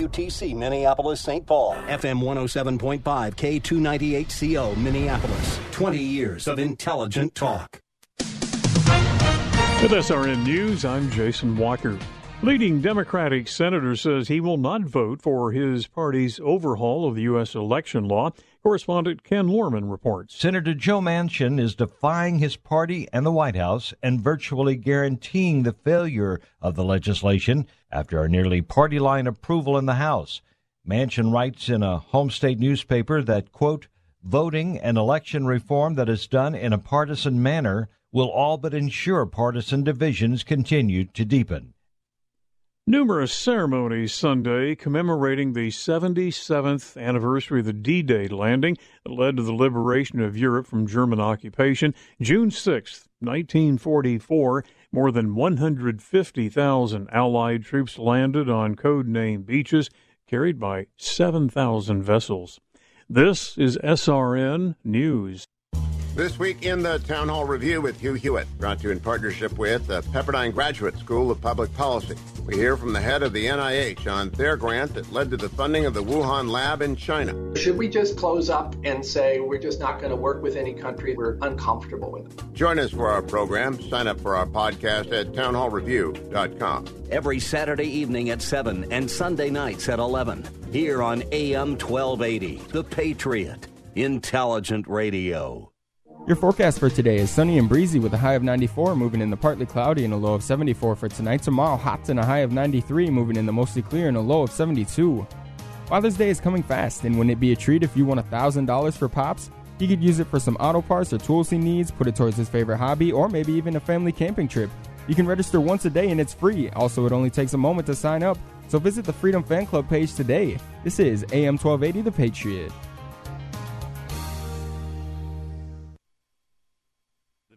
UTC Minneapolis St. Paul, FM 107.5, K298CO Minneapolis. 20 years of intelligent talk. With SRN News, I'm Jason Walker. Leading Democratic senator says he will not vote for his party's overhaul of the U.S. election law. Correspondent Ken Lorman reports. Senator Joe Manchin is defying his party and the White House and virtually guaranteeing the failure of the legislation after a nearly party line approval in the House. Manchin writes in a home state newspaper that, quote, voting and election reform that is done in a partisan manner will all but ensure partisan divisions continue to deepen. Numerous ceremonies Sunday commemorating the 77th anniversary of the D Day landing that led to the liberation of Europe from German occupation. June 6, 1944, more than 150,000 Allied troops landed on code name beaches carried by 7,000 vessels. This is SRN News. This week in the Town Hall Review with Hugh Hewitt, brought to you in partnership with the Pepperdine Graduate School of Public Policy. We hear from the head of the NIH on their grant that led to the funding of the Wuhan lab in China. Should we just close up and say we're just not going to work with any country we're uncomfortable with? Join us for our program. Sign up for our podcast at townhallreview.com. Every Saturday evening at 7 and Sunday nights at 11. Here on AM 1280, The Patriot. Intelligent Radio. Your forecast for today is sunny and breezy with a high of 94, moving in the partly cloudy and a low of 74 for tonight. Tomorrow, hot and a high of 93, moving in the mostly clear and a low of 72. Father's Day is coming fast, and wouldn't it be a treat if you won $1,000 for Pops? He could use it for some auto parts or tools he needs, put it towards his favorite hobby, or maybe even a family camping trip. You can register once a day and it's free. Also, it only takes a moment to sign up. So visit the Freedom Fan Club page today. This is AM 1280 The Patriot.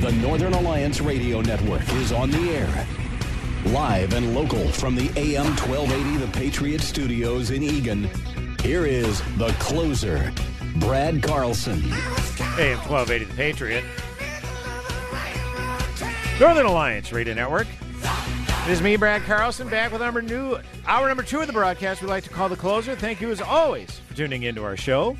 The Northern Alliance Radio Network is on the air. Live and local from the AM 1280 The Patriot Studios in Eagan. Here is the closer, Brad Carlson. AM 1280 The Patriot. Northern Alliance Radio Network. It is me, Brad Carlson, back with number new hour number two of the broadcast we like to call the closer. Thank you as always for tuning into our show.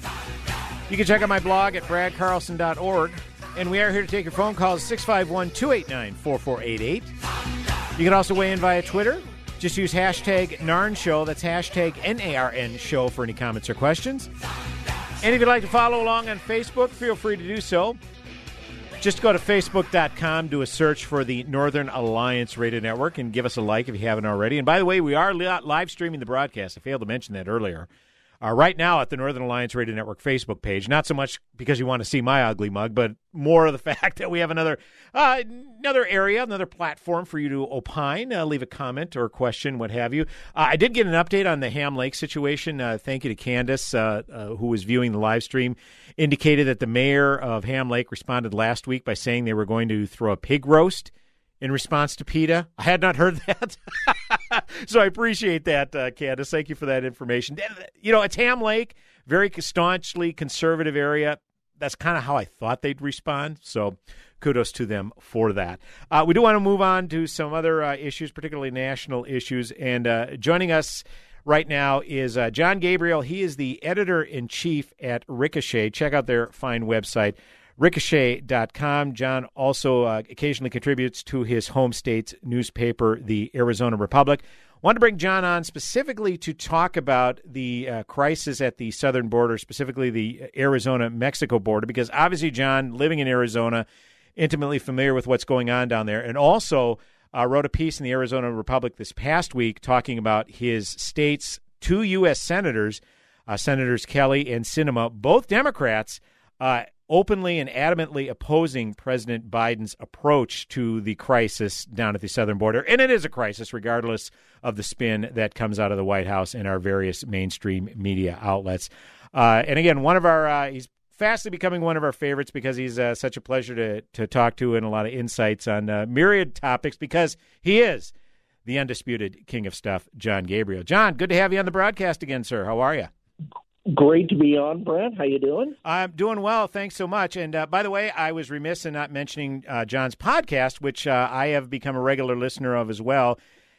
You can check out my blog at bradcarlson.org. And we are here to take your phone calls 651 289 4488. You can also weigh in via Twitter. Just use hashtag NARN Show. That's hashtag N A R N Show for any comments or questions. And if you'd like to follow along on Facebook, feel free to do so. Just go to facebook.com, do a search for the Northern Alliance Radio Network, and give us a like if you haven't already. And by the way, we are live streaming the broadcast. I failed to mention that earlier uh, right now at the Northern Alliance Radio Network Facebook page. Not so much because you want to see my ugly mug, but more of the fact that we have another uh, another area, another platform for you to opine, uh, leave a comment or question, what have you. Uh, I did get an update on the Ham Lake situation. Uh, thank you to Candace, uh, who was viewing the live stream, indicated that the mayor of Ham Lake responded last week by saying they were going to throw a pig roast in response to PETA. I had not heard that. so I appreciate that, uh, Candace. Thank you for that information. You know, it's Ham Lake, very staunchly conservative area. That's kind of how I thought they'd respond. So kudos to them for that. Uh, we do want to move on to some other uh, issues, particularly national issues. And uh, joining us right now is uh, Jon Gabriel. He is the editor in chief at Ricochet. Check out their fine website ricochet.com. Jon also uh, occasionally contributes to his home state's newspaper, the Arizona Republic. Want to bring Jon on specifically to talk about the uh, crisis at the southern border, specifically the Arizona Mexico border, because obviously, John, living in Arizona, intimately familiar with what's going on down there, and also uh, wrote a piece in the Arizona Republic this past week talking about his state's two U.S. senators, uh, Senators Kelly and Sinema, both Democrats. Openly and adamantly opposing President Biden's approach to the crisis down at the southern border. And it is a crisis, regardless of the spin that comes out of the White House and our various mainstream media outlets. Uh, and again, one of our, uh, he's fastly becoming one of our favorites because he's uh, such a pleasure to, to talk to and a lot of insights on uh, myriad topics because he is the undisputed king of stuff, Jon Gabriel. Jon, good to have you on the broadcast again, sir. How are you? Great to be on, Brent. How you doing? I'm doing well. Thanks so much. And uh, by the way, I was remiss in not mentioning uh, Jon's podcast, which uh, I have become a regular listener of as well.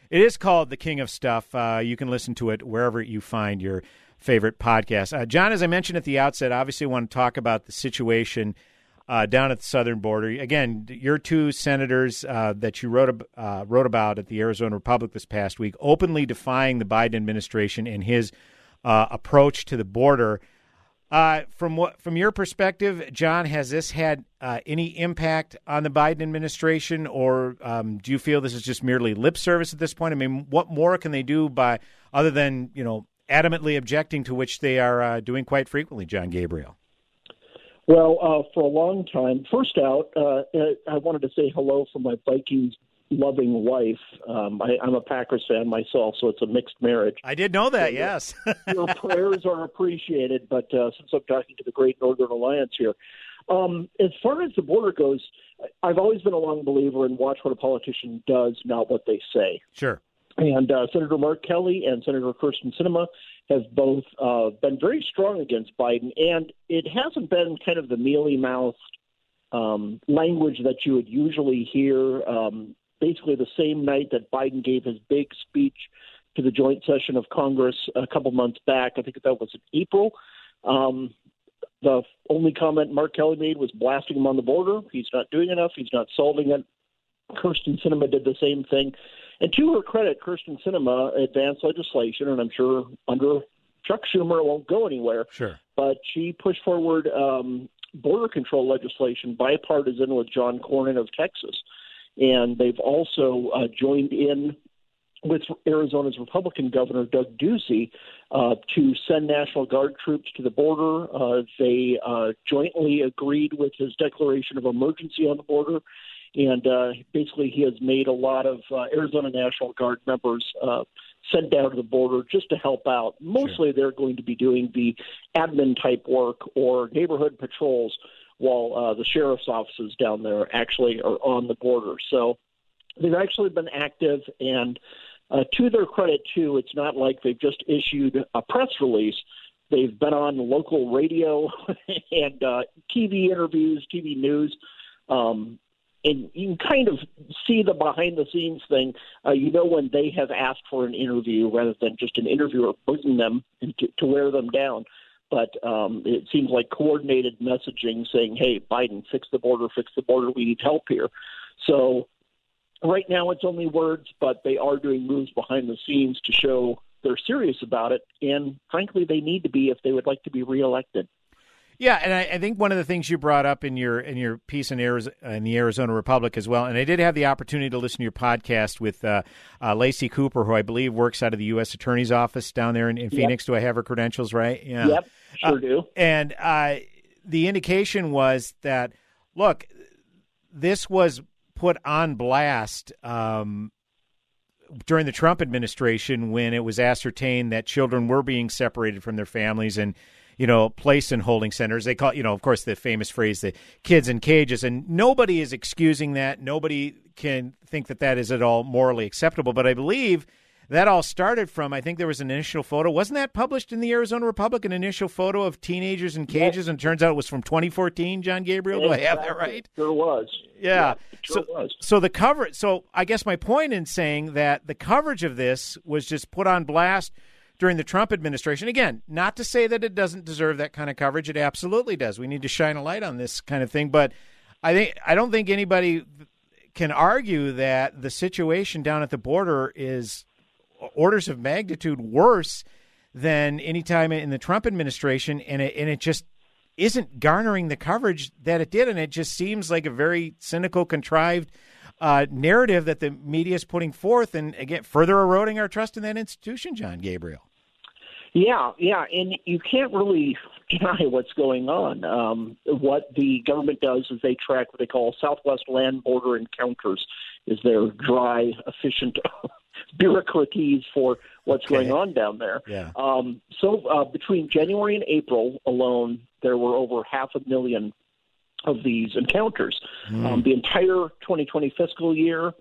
It is called The King of Stuff. Uh, you can listen to it wherever you find your favorite podcast. Uh, Jon, as I mentioned at the outset, obviously want to talk about the situation uh, down at the southern border. Again, your two senators that you wrote wrote about at the Arizona Republic this past week openly defying the Biden administration and his uh, approach to the border. Uh, from what from your perspective, Jon, has this had uh, any impact on the Biden administration, or um, do you feel this is just merely lip service at this point? I mean, what more can they do by other than you know adamantly objecting to which they are uh, doing quite frequently, Jon Gabriel? Well, uh, for a long time, first out, uh, I wanted to say hello from my Vikings loving wife. Um, I, I'm a Packers fan myself, so it's a mixed marriage. I did know that. So yes, your prayers are appreciated. But uh, since I'm talking to the Great Northern Alliance here, um, as far as the border goes, I've always been a long believer in watch what a politician does, not what they say. Sure. And uh, Senator Mark Kelly and Senator Kyrsten Sinema have both uh, been very strong against Biden, and it hasn't been kind of the mealy mouthed um, language that you would usually hear. Um, basically the same night that Biden gave his big speech to the joint session of Congress a couple months back. I think that was in April. Um, the only comment Mark Kelly made was blasting him on the border. He's not doing enough. He's not solving it. Kyrsten Sinema did the same thing. And to her credit, Kyrsten Sinema advanced legislation, and I'm sure under Chuck Schumer it won't go anywhere. Sure. But she pushed forward um, border control legislation, bipartisan, with John Cornyn of Texas and they've also uh, joined in with Arizona's Republican Governor Doug Ducey uh, to send National Guard troops to the border. Uh, they uh, jointly agreed with his declaration of emergency on the border, and uh, basically he has made a lot of uh, Arizona National Guard members uh, sent down to the border just to help out. Mostly sure. they're going to be doing the admin type work or neighborhood patrols while uh, the sheriff's offices down there actually are on the border. So they've actually been active, and uh, to their credit, too, it's not like they've just issued a press release. They've been on local radio and uh, TV interviews, TV news. Um, and you can kind of see the behind the scenes thing. Uh, you know when they have asked for an interview rather than just an interviewer bringing them to, to wear them down but um, it seems like coordinated messaging saying, "Hey, Biden, fix the border, fix the border. We need help here." So right now it's only words, but they are doing moves behind the scenes to show they're serious about it, and frankly, they need to be if they would like to be reelected. Yeah, and I, I, think one of the things you brought up in your in your piece in Arizona, in the Arizona Republic as well, and I did have the opportunity to listen to your podcast with uh, uh, Lacey Cooper, who I believe works out of the U.S. Attorney's Office down there in, in Phoenix. Yep. Do I have her credentials right? Yeah. Yep, sure uh, do. And uh, the indication was that look, this was put on blast. Um, during the Trump administration, when it was ascertained that children were being separated from their families and you know, placed in holding centers. They call, you know, of course, the famous phrase, the kids in cages. And nobody is excusing that. Nobody can think that that is at all morally acceptable. But I believe that all started from, I think there was an initial photo. Wasn't that published in the Arizona Republic, an initial photo of teenagers in cages? Yes. And it turns out it was from 2014, Jon Gabriel. Do exactly. I have that right? Sure was. Yeah. yeah sure so, was. so the cover, so I guess my point in saying that the coverage of this was just put on blast – during the Trump administration. Again, not to say that it doesn't deserve that kind of coverage. It absolutely does. We need to shine a light on this kind of thing. But I think I don't think anybody can argue that the situation down at the border is orders of magnitude worse than any time in the Trump administration, and it, and it just isn't garnering the coverage that it did, and it just seems like a very cynical, contrived uh, narrative that the media is putting forth, and again, further eroding our trust in that institution. Jon Gabriel. Yeah, yeah, and you can't really deny what's going on. Um, what the government does is they track what they call Southwest Land Border Encounters, is their dry, efficient bureaucracies for what's okay. going on down there. Yeah. Um, so uh, between January and April alone, there were over half a million of these encounters. Mm. Um, the entire 2020 fiscal year,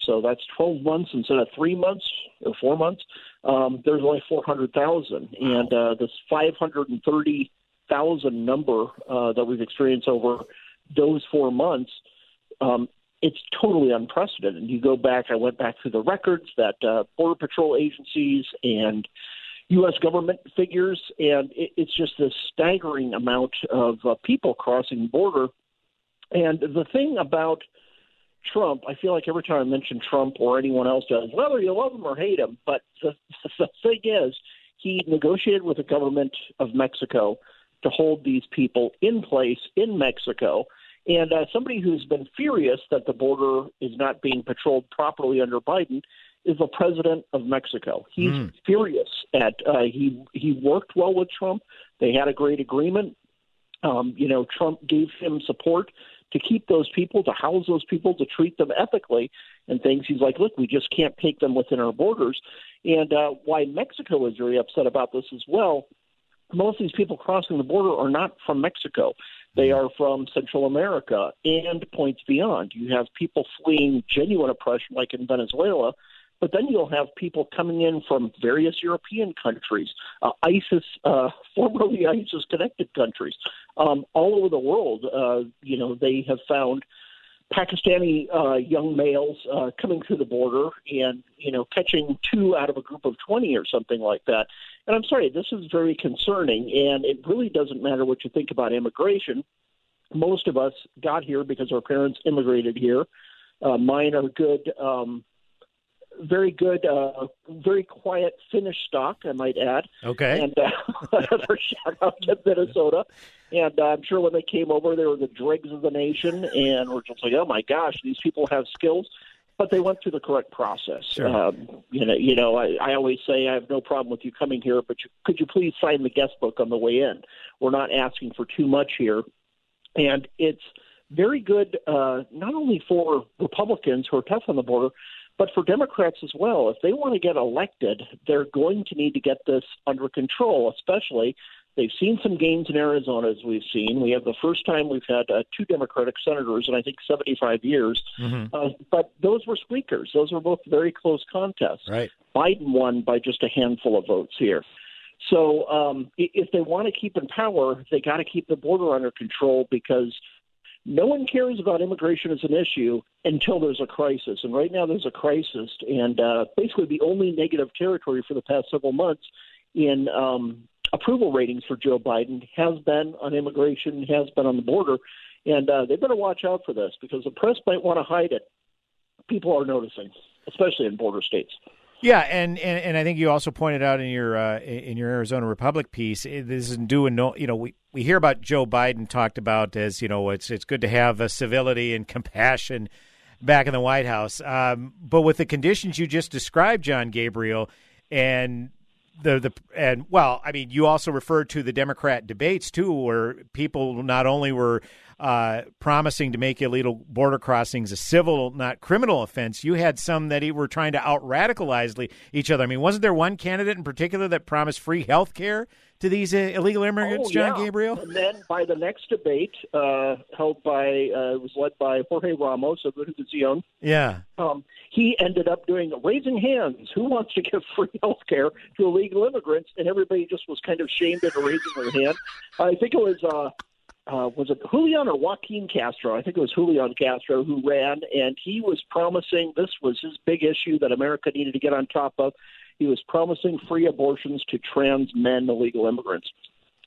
so that's 12 months instead of three months or four months. Um, there's only 400,000, and uh, this 530,000 number uh, that we've experienced over those four months um, it's totally unprecedented. You go back, I went back through the records that uh, Border Patrol agencies and U.S. government figures, and it, it's just a staggering amount of uh, people crossing the border. And the thing about Trump, I feel like every time I mention Trump or anyone else does, whether you love him or hate him, but the, the thing is, he negotiated with the government of Mexico to hold these people in place in Mexico and uh, somebody who's been furious that the border is not being patrolled properly under Biden is the president of Mexico. He's mm. furious at uh, he he worked well with Trump. They had a great agreement. Um, you know, Trump gave him support to keep those people, to house those people, to treat them ethically and things. He's like, look, we just can't take them within our borders. And uh, why Mexico is very upset about this as well. Most of these people crossing the border are not from Mexico. They are from Central America and points beyond. You have people fleeing genuine oppression, like in Venezuela, but then you'll have people coming in from various European countries, uh, ISIS, uh, formerly ISIS-connected countries, um, all over the world. Uh, you know, they have found Pakistani uh, young males uh, coming through the border and you know catching two out of a group of twenty or something like that. And I'm sorry, this is very concerning, and it really doesn't matter what you think about immigration. Most of us got here because our parents immigrated here. Uh, mine are good um, very good, uh, very quiet Finnish stock, I might add. Okay. And uh, shout out to Minnesota. And uh, I'm sure when they came over, they were the dregs of the nation, and we're just like, oh my gosh, these people have skills. But they went through the correct process. Sure. Um, you know, you know. I, I always say I have no problem with you coming here, but you, could you please sign the guest book on the way in? We're not asking for too much here, and it's very good uh, not only for Republicans who are tough on the border, but for Democrats as well, if they want to get elected, they're going to need to get this under control, especially they've seen some gains in Arizona, as we've seen. We have the first time we've had uh, two Democratic senators in, I think, 75 years. Mm-hmm. Uh, but those were squeakers. Those were both very close contests. Right. Biden won by just a handful of votes here. So um, if they want to keep in power, they got to keep the border under control because – no one cares about immigration as an issue until there's a crisis. And right now there's a crisis. And uh, basically, the only negative territory for the past several months in um, approval ratings for Joe Biden has been on immigration, has been on the border. And uh, they better watch out for this because the press might want to hide it. People are noticing, especially in border states. Yeah, and, and, and I think you also pointed out in your uh, in your Arizona Republic piece, this is due and no. You know, we, we hear about Joe Biden talked about as you know, it's it's good to have a civility and compassion back in the White House, um, but with the conditions you just described, Jon Gabriel, and the the and well, I mean, you also referred to the Democrat debates too, where people not only were uh, promising to make illegal border crossings a civil, not criminal offense. You had some that were trying to out radicalize each other. I mean, wasn't there one candidate in particular that promised free health care to these uh, illegal immigrants, oh, Jon yeah. Gabriel? And then by the next debate, uh, held by, uh, was led by Jorge Ramos of Univision. Yeah. Um, he ended up doing raising hands. Who wants to give free health care to illegal immigrants? And everybody just was kind of shamed into raising their hand. I think it was uh, was it Julian or Joaquin Castro? I think it was Julian Castro who ran, and he was promising this was his big issue that America needed to get on top of. He was promising free abortions to trans men, illegal immigrants.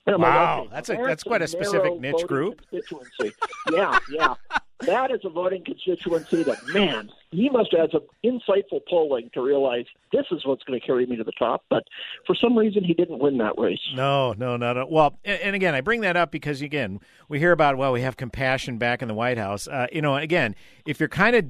Wow, that's a that's quite a specific niche group. Constituency. yeah, yeah. that is a voting constituency that, man, he must have some insightful polling to realize this is what's going to carry me to the top. But for some reason, he didn't win that race. No, no, not at, well. And again, I bring that up because again, we hear about well, we have compassion back in the White House. Uh, you know, again, if you're kind of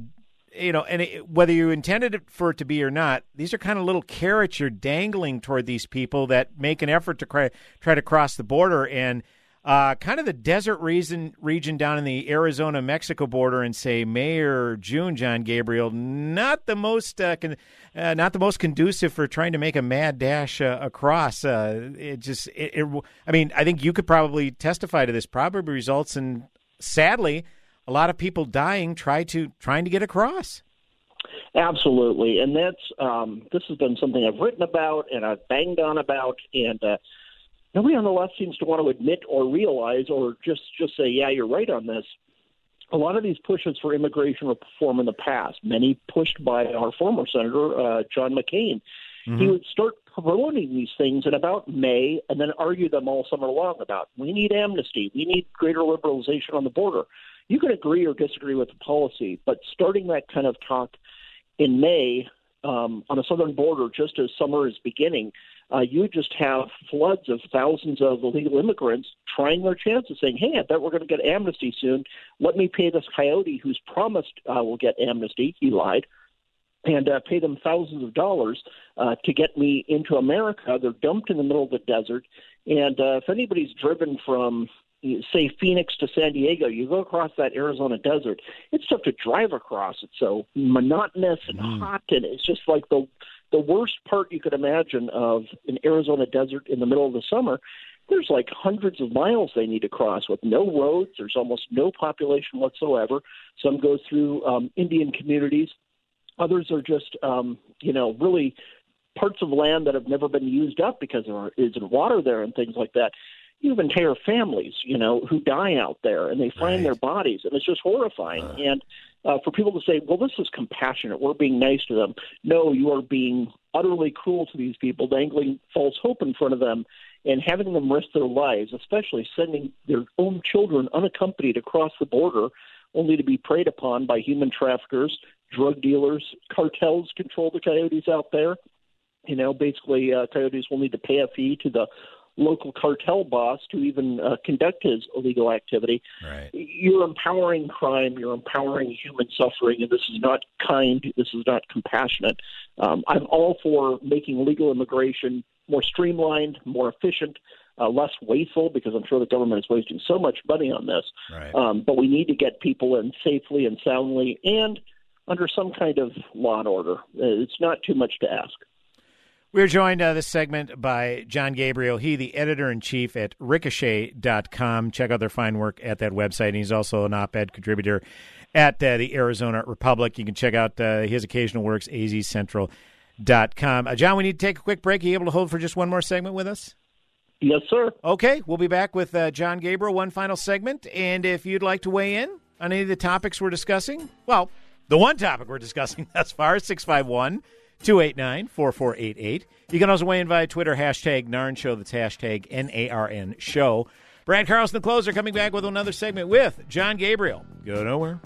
you know, and it, whether you intended it for it to be or not, these are kind of little carrots you're dangling toward these people that make an effort to try, try to cross the border. And uh, kind of the desert region region down in the Arizona Mexico border and say May or June, Jon Gabriel, not the most uh, con- uh, not the most conducive for trying to make a mad dash uh, across. Uh, it just, it, it, I mean, I think you could probably testify to this. Probably results in, sadly, a lot of people dying try to trying to get across. Absolutely, and that's um, this has been something I've written about and I've banged on about, and uh, nobody on the left seems to want to admit or realize or just just say, yeah, you're right on this. A lot of these pushes for immigration reform in the past, many pushed by our former senator uh, John McCain, mm-hmm. he would start promoting these things in about May and then argue them all summer long about we need amnesty, we need greater liberalization on the border. You can agree or disagree with the policy, but starting that kind of talk in May um, on the southern border, just as summer is beginning, uh, you just have floods of thousands of illegal immigrants trying their chances, saying, "Hey, I bet we're going to get amnesty soon. Let me pay this coyote who's promised uh, will get amnesty. He lied." And uh, pay them thousands of dollars uh, to get me into America. They're dumped in the middle of the desert. And uh, if anybody's driven from say Phoenix to San Diego, you go across that Arizona desert. It's tough to drive across. It's so monotonous and mm. hot, and it's just like the the worst part you could imagine of an Arizona desert in the middle of the summer. There's like hundreds of miles they need to cross with no roads. There's almost no population whatsoever. Some go through um, Indian communities. Others are just, um, you know, really parts of land that have never been used up because there isn't water there and things like that you have entire families, you know, who die out there and they find right. their bodies, and it's just horrifying. Uh. And uh, for people to say, "Well, this is compassionate. We're being nice to them," no, you are being utterly cruel to these people, dangling false hope in front of them, and having them risk their lives, especially sending their own children unaccompanied across the border, only to be preyed upon by human traffickers, drug dealers, cartels control the coyotes out there. You know, basically, uh, coyotes will need to pay a fee to the local cartel boss to even uh, conduct his illegal activity. Right. You're empowering crime. You're empowering human suffering, and this is not kind. This is not compassionate. Um, I'm all for making legal immigration more streamlined, more efficient. Uh, less wasteful because I'm sure the government is wasting so much money on this. Right. Um, but we need to get people in safely and soundly and under some kind of law and order. Uh, it's not too much to ask. We're joined uh, this segment by Jon Gabriel. He, the editor in chief at ricochet.com. Check out their fine work at that website. And he's also an op ed contributor at uh, the Arizona Republic. You can check out uh, his occasional works, azcentral.com. Uh, Jon, we need to take a quick break. Are you able to hold for just one more segment with us? Yes, sir. Okay, we'll be back with uh, Jon Gabriel, one final segment. And if you'd like to weigh in on any of the topics we're discussing, well, the one topic we're discussing thus far is 651- 289 4488. You can also weigh in via Twitter, hashtag NARN Show. That's hashtag N A R N Show. Brad Carlson, the closer, coming back with another segment with Jon Gabriel. Go nowhere.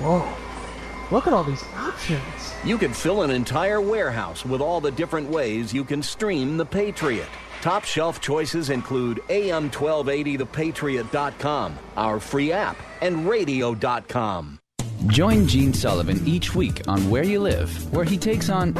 Whoa. Look at all these options. You could fill an entire warehouse with all the different ways you can stream The Patriot. Top shelf choices include AM1280thepatriot.com, our free app, and radio.com. Join Gene Sullivan each week on Where You Live, where he takes on.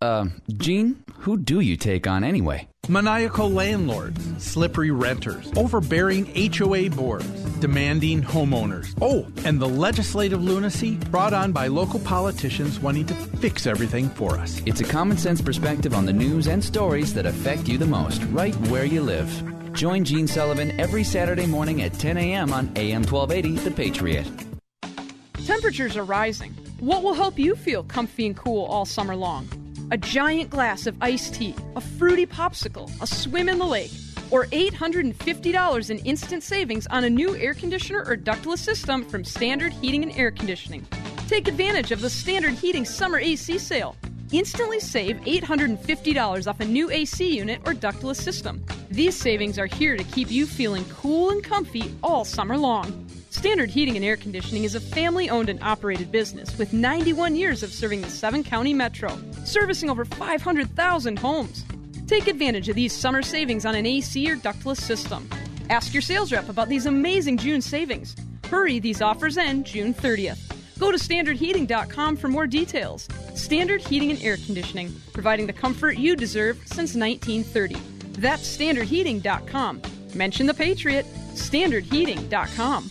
Uh, Gene, who do you take on anyway? Maniacal landlords, slippery renters, overbearing HOA boards, demanding homeowners. Oh, and the legislative lunacy brought on by local politicians wanting to fix everything for us. It's a common sense perspective on the news and stories that affect you the most, right where you live. Join Gene Sullivan every Saturday morning at 10 a.m. on AM 1280 The Patriot. Temperatures are rising. What will help you feel comfy and cool all summer long? A giant glass of iced tea, a fruity popsicle, a swim in the lake, or $850 in instant savings on a new air conditioner or ductless system from Standard Heating and Air Conditioning. Take advantage of the Standard Heating Summer AC sale. Instantly save $850 off a new AC unit or ductless system. These savings are here to keep you feeling cool and comfy all summer long. Standard Heating and Air Conditioning is a family owned and operated business with 91 years of serving the seven county metro, servicing over 500,000 homes. Take advantage of these summer savings on an AC or ductless system. Ask your sales rep about these amazing June savings. Hurry, these offers end June 30th. Go to standardheating.com for more details. Standard Heating and Air Conditioning, providing the comfort you deserve since 1930. That's standardheating.com. Mention the Patriot, standardheating.com.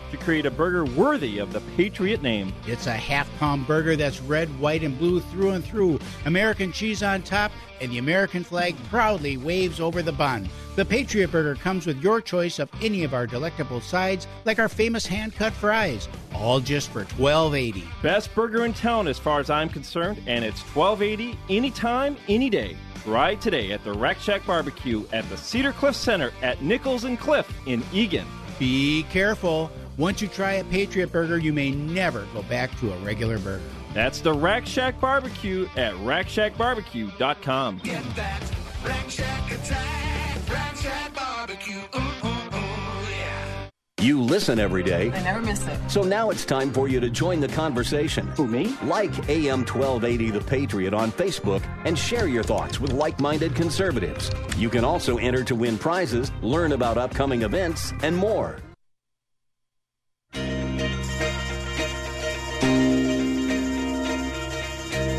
to create a burger worthy of the Patriot name. It's a half pound burger that's red, white, and blue through and through, American cheese on top, and the American flag proudly waves over the bun. The Patriot Burger comes with your choice of any of our delectable sides, like our famous hand cut fries, all just for twelve eighty. Best burger in town as far as I'm concerned, and it's twelve eighty anytime, any day. Try today at the Rack Shack Barbecue at the Cedar Cliff Center at Nichols and Cliff in Eagan. Be careful. Once you try a Patriot Burger, you may never go back to a regular burger. That's the Rack Shack Barbecue at rackshackbarbecue.com. Get that Rack Shack attack, Rack Shack barbecue. Ooh, ooh, ooh, yeah. You listen every day. I never miss it. So now it's time for you to join the conversation. Who, me? Like AM 1280 The Patriot on Facebook and share your thoughts with like minded conservatives. You can also enter to win prizes, learn about upcoming events, and more.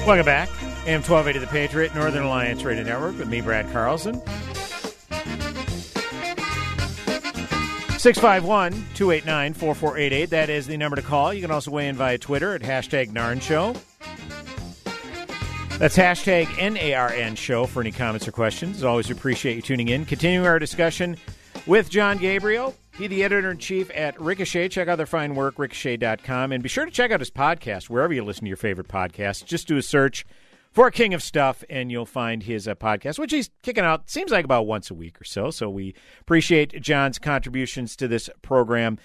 Welcome back. AM 1280 The Patriot, Northern Alliance Radio Network with me, Brad Carlson. 651 289 4488. That is the number to call. You can also weigh in via Twitter at hashtag NARN Show. That's hashtag NARN Show for any comments or questions. As always, we appreciate you tuning in. Continuing our discussion with Jon Gabriel. He, the editor in chief at Ricochet. Check out their fine work, ricochet.com. And be sure to check out his podcast, wherever you listen to your favorite podcasts. Just do a search for King of Stuff, and you'll find his uh, podcast, which he's kicking out, seems like about once a week or so. So we appreciate Jon's contributions to this program,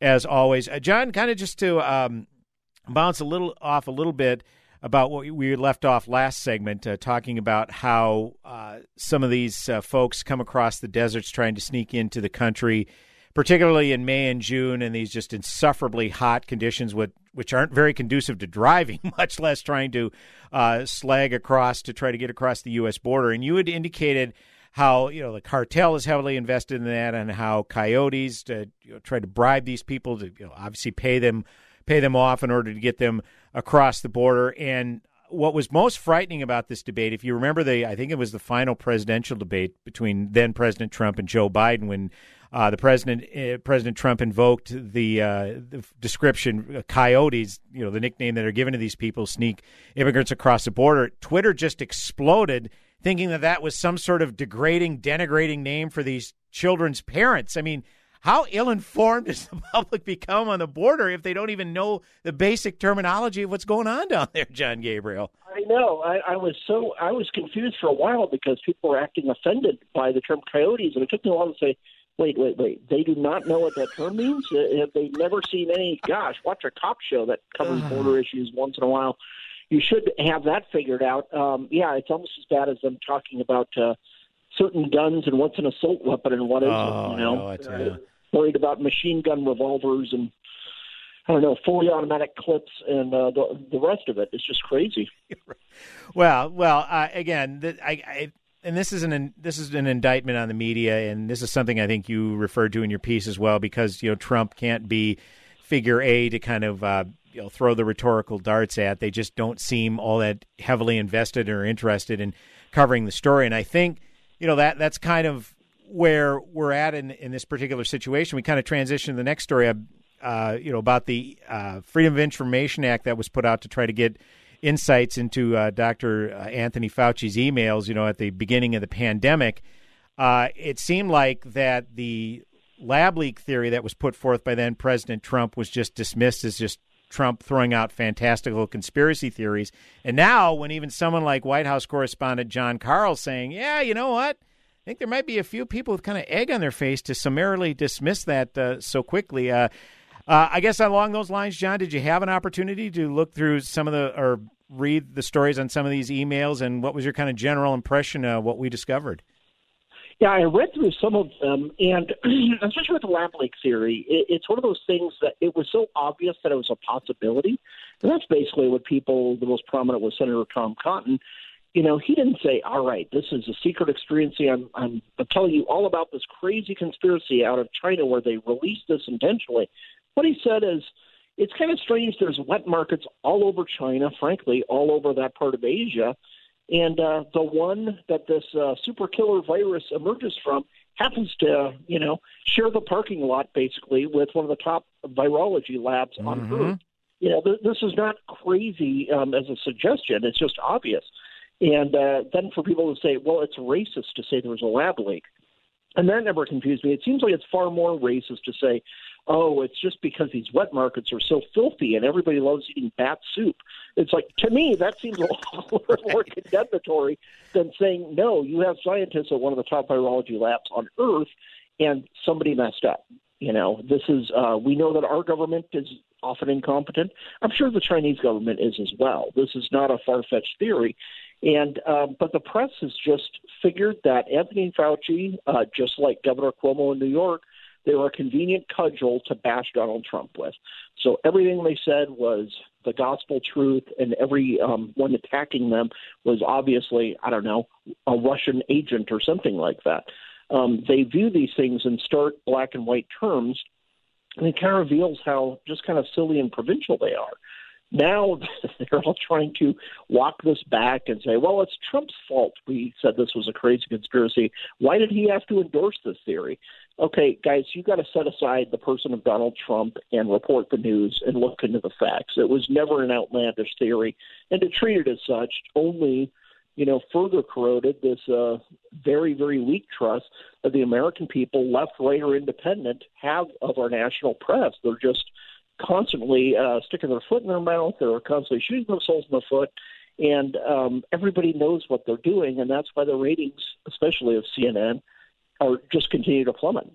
as always. Uh, Jon, kind of just to um, bounce a little off a little bit about what we left off last segment, uh, talking about how uh, some of these uh, folks come across the deserts trying to sneak into the country particularly in May and June, in these just insufferably hot conditions, with, which aren't very conducive to driving, much less trying to uh, slag across to try to get across the U.S. border. And you had indicated how you know the cartel is heavily invested in that, and how coyotes to, you know, try to bribe these people to you know, obviously pay them pay them off in order to get them across the border. And what was most frightening about this debate, if you remember the, I think it was the final presidential debate between then President Trump and Joe Biden, when uh, the president, uh, President Trump, invoked the, uh, the description uh, "coyotes," you know, the nickname that are given to these people, sneak immigrants across the border. Twitter just exploded, thinking that that was some sort of degrading, denigrating name for these children's parents. I mean, how ill-informed does the public become on the border if they don't even know the basic terminology of what's going on down there, Jon Gabriel? I know. I, I was so I was confused for a while because people were acting offended by the term coyotes, and it took me a while to say, wait, wait, wait. They do not know what that term means. Uh, Have they never seen any? Gosh, watch a cop show that covers Uh-huh. border issues once in a while. You should have that figured out. Um, yeah, it's almost as bad as them talking about uh, certain guns and what's an assault weapon and what isn't. Oh, you know, I know, I. Uh, worried about machine gun revolvers and I don't know, fully automatic clips and uh, the the rest of it. It's just crazy. Well, well, uh, again, th- I, I, and this is an this is an indictment on the media, and this is something I think you referred to in your piece as well, because you know Trump can't be figure A to kind of uh, you know throw the rhetorical darts at. They just don't seem all that heavily invested or interested in covering the story, and I think you know that that's kind of where we're at in in this particular situation. We kind of transition to the next story. Uh, you know about the uh, Freedom of Information Act that was put out to try to get insights into uh, Dr. Anthony Fauci's emails, you know, at the beginning of the pandemic, uh, it seemed like that the lab leak theory that was put forth by then President Trump was just dismissed as just Trump throwing out fantastical conspiracy theories. And now, when even someone like White House correspondent Jon Karl saying, yeah, you know what? I think there might be a few people with kind of egg on their face to summarily dismiss that uh, so quickly. Uh, uh, I guess along those lines, Jon, did you have an opportunity to look through some of the or read the stories on some of these emails, and what was your kind of general impression of what we discovered? Yeah, I read through some of them, and especially with the lab leak theory, it, it's one of those things that it was so obvious that it was a possibility. And that's basically what people, the most prominent was Senator Tom Cotton. You know, he didn't say, all right, this is a secret conspiracy. I'm, I'm, I'm telling you all about this crazy conspiracy out of China where they released this intentionally. What he said is, it's kind of strange. There's wet markets all over China, frankly, all over that part of Asia. And uh, the one that this uh, super killer virus emerges from happens to, you know, share the parking lot basically with one of the top virology labs on Mm-hmm. Earth. You know, th- this is not crazy um, as a suggestion. It's just obvious. And uh, then for people to say, well, it's racist to say there was a lab leak. And that never confused me. It seems like it's far more racist to say, oh, it's just because these wet markets are so filthy and everybody loves eating bat soup. It's like, to me, that seems a little more condemnatory than saying, no, you have scientists at one of the top virology labs on Earth and somebody messed up. You know, this is, uh, we know that our government is often incompetent. I'm sure the Chinese government is as well. This is not a far fetched theory. And um, but the press has just figured that Anthony Fauci, uh, just like Governor Cuomo in New York, they were a convenient cudgel to bash Donald Trump with. So everything they said was the gospel truth, and every um, one attacking them was obviously, I don't know, a Russian agent or something like that. Um, they view these things in stark black and white terms, and it kind of reveals how just kind of silly and provincial they are. Now they're all trying to walk this back and say, well, it's Trump's fault. We said this was a crazy conspiracy. Why did he have to endorse this theory? Okay, guys, you got to set aside the person of Donald Trump and report the news and look into the facts. It was never an outlandish theory, and to treat it as such only, you know, further corroded this uh, very, very weak trust that the American people, left, right, or independent, have of our national press. They're just constantly uh, sticking their foot in their mouth. They're constantly shooting themselves in the foot, and um, everybody knows what they're doing, and that's why the ratings, especially of CNN, are just continue to plummet.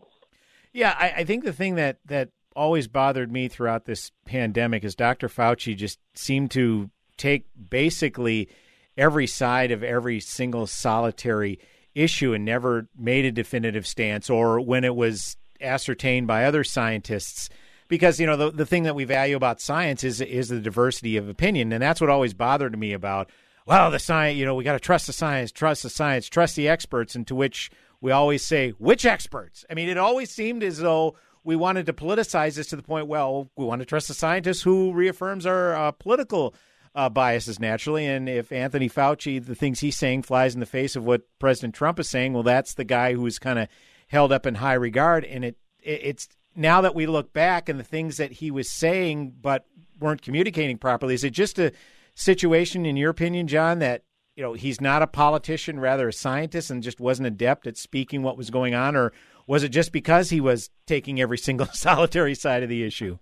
Yeah, I, I think the thing that that always bothered me throughout this pandemic is Dr. Fauci just seemed to take basically every side of every single solitary issue and never made a definitive stance or when it was ascertained by other scientists because you know the the thing that we value about science is is the diversity of opinion and that's what always bothered me about well the science you know we got to trust the science trust the science trust the experts and to which we always say which experts? I mean it always seemed as though we wanted to politicize this to the point well we want to trust the scientist who reaffirms our uh, political uh, biases naturally. And if anthony fauci the things he's saying flies in the face of what president trump is saying well that's the guy who's kind of held up in high regard. And it, it it's now that we look back and the things that he was saying but weren't communicating properly, is it just a situation, in your opinion, Jon, that you know he's not a politician, rather a scientist, and just wasn't adept at speaking what was going on, or was it just because he was taking every single solitary side of the issue?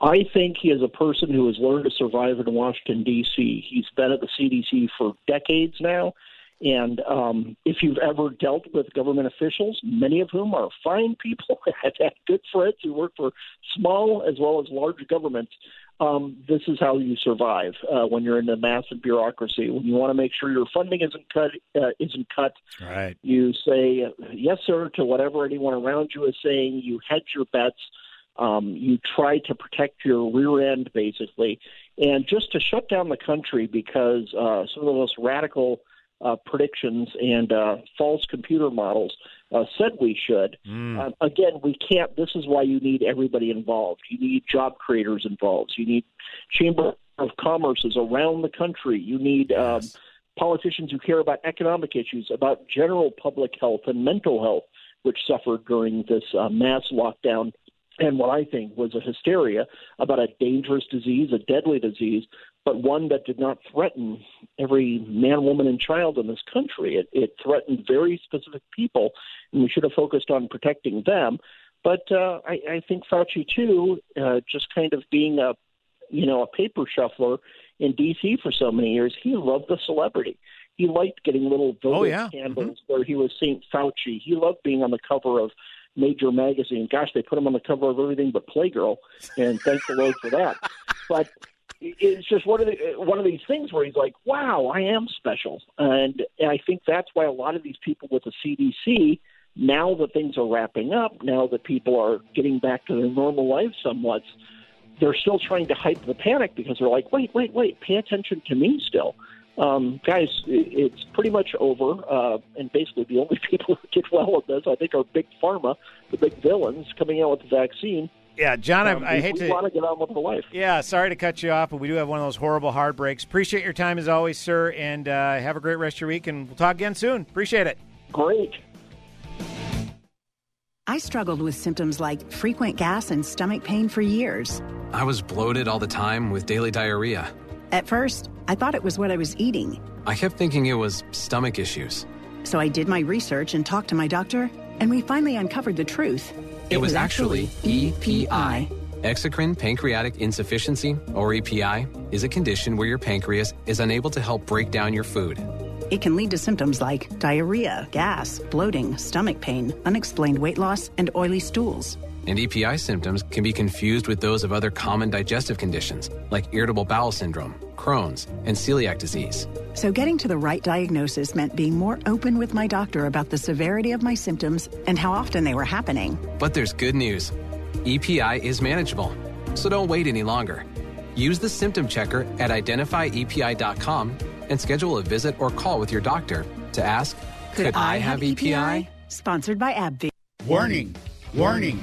I think he is a person who has learned to survive in Washington, D.C. He's been at the CDC for decades now. And um, if you've ever dealt with government officials, many of whom are fine people, have had good friends who work for small as well as large governments, um, this is how you survive uh, when you're in a massive bureaucracy. When you want to make sure your funding isn't cut, uh, isn't cut. Right. You say yes, sir, to whatever anyone around you is saying. You hedge your bets. Um, you try to protect your rear end, basically, and just to shut down the country because uh, some of the most radical uh, predictions and uh, false computer models uh, said we should. Uh, again, we can't. This is why you need everybody involved. You need job creators involved. You need chamber of commerces around the country. You need um, politicians who care about economic issues, about general public health and mental health, which suffered during this uh, mass lockdown and what I think was a hysteria about a dangerous disease, a deadly disease, but one that did not threaten every man, woman, and child in this country. It, it threatened very specific people, and we should have focused on protecting them. But uh, I, I think Fauci, too, uh, just kind of being a you know, a paper shuffler in D.C. for so many years, he loved the celebrity. He liked getting little votive Oh, yeah. scandals where he was St. Fauci. He loved being on the cover of major magazine. Gosh, they put him on the cover of everything but Playgirl, and thank the Lord for that. But it's just one of the one of these things where he's like, "Wow, I am special," and I think that's why a lot of these people with the CDC, now that things are wrapping up, now that people are getting back to their normal lives somewhat, they're still trying to hype the panic because they're like, "Wait, wait, wait, pay attention to me still." Um, guys, it's pretty much over, uh, and basically the only people who get well with this, I think, are big pharma, the big villains coming out with the vaccine. Yeah, Jon, Um, I, I we- hate we to. want to get on with the life. Yeah, sorry to cut you off, but we do have one of those horrible hard breaks. Appreciate your time as always, sir, and uh, have a great rest of your week, and we'll talk again soon. Appreciate it. Great. I struggled with symptoms like frequent gas and stomach pain for years. I was bloated all the time with daily diarrhea. At first, I thought it was what I was eating. I kept thinking it was stomach issues. So I did my research and talked to my doctor, and we finally uncovered the truth. It, was, actually EPI. Exocrine pancreatic insufficiency, or EPI, is a condition where your pancreas is unable to help break down your food. It can lead to symptoms like diarrhea, gas, bloating, stomach pain, unexplained weight loss, and oily stools. And EPI symptoms can be confused with those of other common digestive conditions, like irritable bowel syndrome, Crohn's, and celiac disease. So getting to the right diagnosis meant being more open with my doctor about the severity of my symptoms and how often they were happening. But there's good news EPI is manageable, so don't wait any longer. Use the symptom checker at identifyepi.com and schedule a visit or call with your doctor to ask Could, I have E EPI? Sponsored by AbbVie. Warning, warning,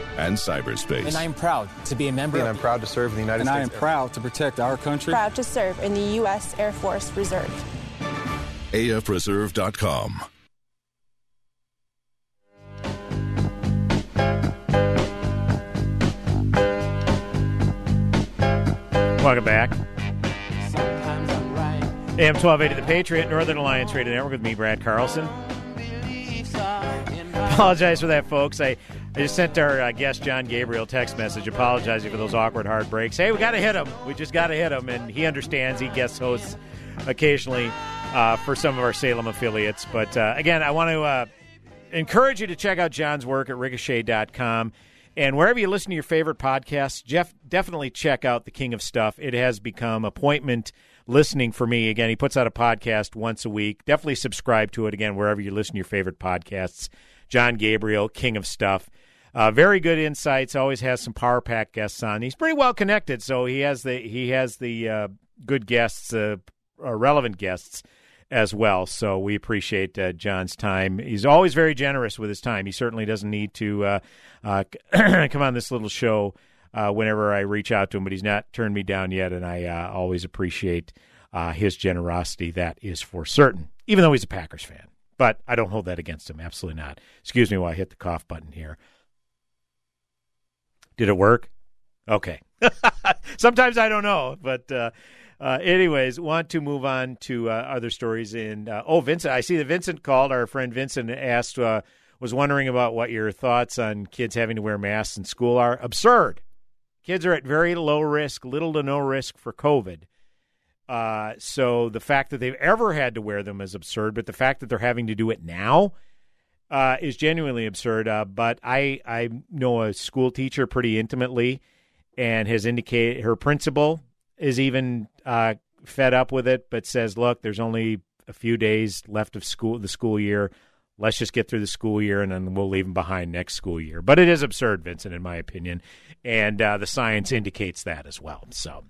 and cyberspace. And I am proud to be a member. And I'm proud to serve in the United States. And I am States. proud to protect our country. Proud to serve in the U.S. Air Force Reserve. AFReserve.com. Welcome back. AM 1280 The Patriot, Northern Alliance Radio Network with me, Brad Carlson. Apologize for that, folks. I, I just sent our uh, guest, Jon Gabriel, text message apologizing for those awkward hard breaks. Hey, we got to hit him. We just got to hit him. And he understands. He guest hosts occasionally uh, for some of our Salem affiliates. But uh, again, I want to uh, encourage you to check out Jon's work at ricochet.com. And wherever you listen to your favorite podcasts, Jeff, definitely check out The King of Stuff. It has become appointment listening for me. Again, he puts out a podcast once a week. Definitely subscribe to it again wherever you listen to your favorite podcasts. Jon Gabriel, King of Stuff. Uh, very good insights. Always has some power pack guests on. He's pretty well connected, so he has the he has the uh, good guests, uh, uh, relevant guests as well. So we appreciate uh, Jon's time. He's always very generous with his time. He certainly doesn't need to uh, uh, come on this little show uh, whenever I reach out to him, but he's not turned me down yet, and I uh, always appreciate his generosity. That is for certain, even though he's a Packers fan. But I don't hold that against him. Absolutely not. Excuse me while I hit the cough button here. Did it work? Okay. Sometimes I don't know, but uh, uh, anyways, want to move on to uh, other stories. In uh, oh, Vincent, I see that Vincent called. Our friend Vincent asked, uh, was wondering about what your thoughts on kids having to wear masks in school are. Absurd. Kids are at very low risk, little to no risk for COVID. Uh, so the fact that they've ever had to wear them is absurd, but the fact that they're having to do it now uh, is genuinely absurd. Uh, but I I know a school teacher pretty intimately, and has indicated her principal is even uh, fed up with it, but says, "Look, there's only a few days left of school the school year. Let's just get through the school year, and then we'll leave them behind next school year." But it is absurd, Vincent, in my opinion, and uh, the science indicates that as well. So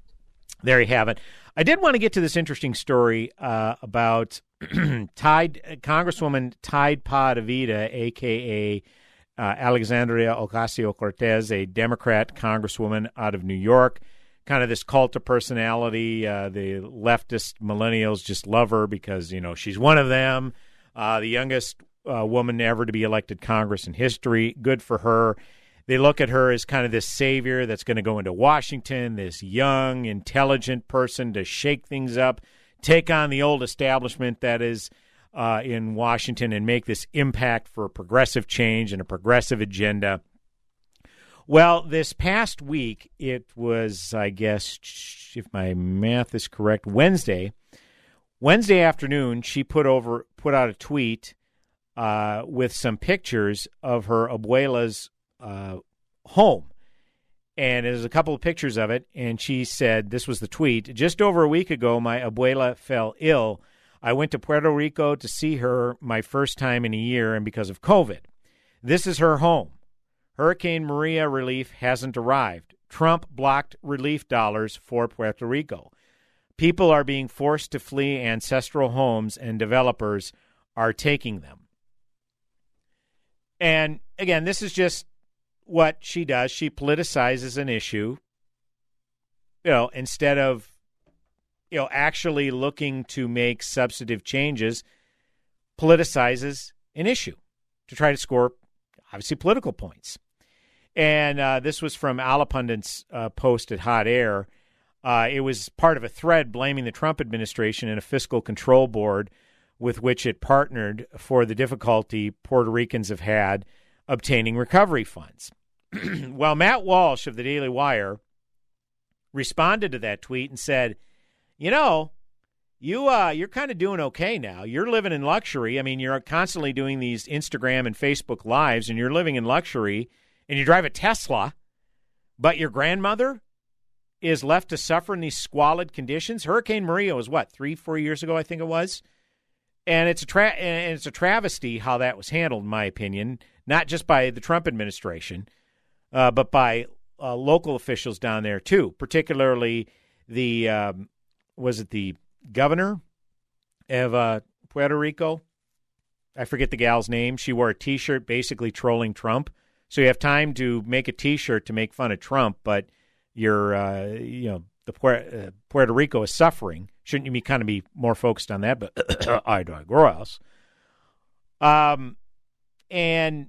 there you have it. I did want to get to this interesting story uh, about Tide Congresswoman Tide Potavita, aka uh, Alexandria Ocasio Cortez, a Democrat congresswoman out of New York. Kind of this cult of personality. Uh, the leftist millennials just love her because you know she's one of them. Uh, the youngest uh, woman ever to be elected Congress in history. Good for her they look at her as kind of this savior that's going to go into Washington, this young, intelligent person to shake things up, take on the old establishment that is uh, in Washington, and make this impact for progressive change and a progressive agenda. Well, this past week, it was, I guess, if my math is correct, Wednesday. Wednesday afternoon, she put over put out a tweet uh, with some pictures of her abuela's uh, home. And there's a couple of pictures of it. And she said, This was the tweet. Just over a week ago, my abuela fell ill. I went to Puerto Rico to see her my first time in a year, and because of COVID. This is her home. Hurricane Maria relief hasn't arrived. Trump blocked relief dollars for Puerto Rico. People are being forced to flee ancestral homes, and developers are taking them. And again, this is just what she does. She politicizes an issue, you know, instead of, you know, actually looking to make substantive changes, politicizes an issue to try to score, obviously, political points. And uh, this was from Allahpundit's uh, post at Hot Air. Uh, it was part of a thread blaming the Trump administration and a fiscal control board with which it partnered for the difficulty Puerto Ricans have had obtaining recovery funds. well, Matt Walsh of the Daily Wire responded to that tweet and said, "You know, you uh, you're kind of doing okay now. You're living in luxury. I mean, you're constantly doing these Instagram and Facebook lives, and you're living in luxury, and you drive a Tesla, but your grandmother." Is left to suffer in these squalid conditions. Hurricane Maria was what three, four years ago, I think it was, and it's a tra- and it's a travesty how that was handled, in my opinion. Not just by the Trump administration, uh, but by uh, local officials down there too, particularly the um, was it the governor of uh, Puerto Rico? I forget the gal's name. She wore a T-shirt basically trolling Trump. So you have time to make a T-shirt to make fun of Trump, but you're uh, you know the Puerto, uh, Puerto Rico is suffering. Shouldn't you be kind of be more focused on that? But I digress. Um, and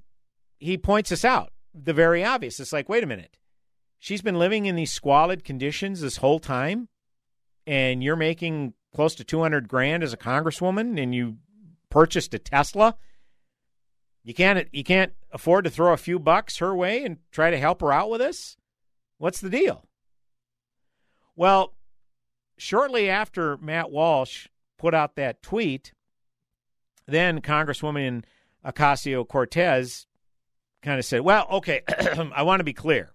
he points us out the very obvious. It's like, wait a minute. She's been living in these squalid conditions this whole time, and you're making close to 200 grand as a congresswoman, and you purchased a Tesla. You can't you can't afford to throw a few bucks her way and try to help her out with this? What's the deal? Well, shortly after Matt Walsh put out that tweet, then Congresswoman Ocasio Cortez kind of said, well, okay, I want to be clear.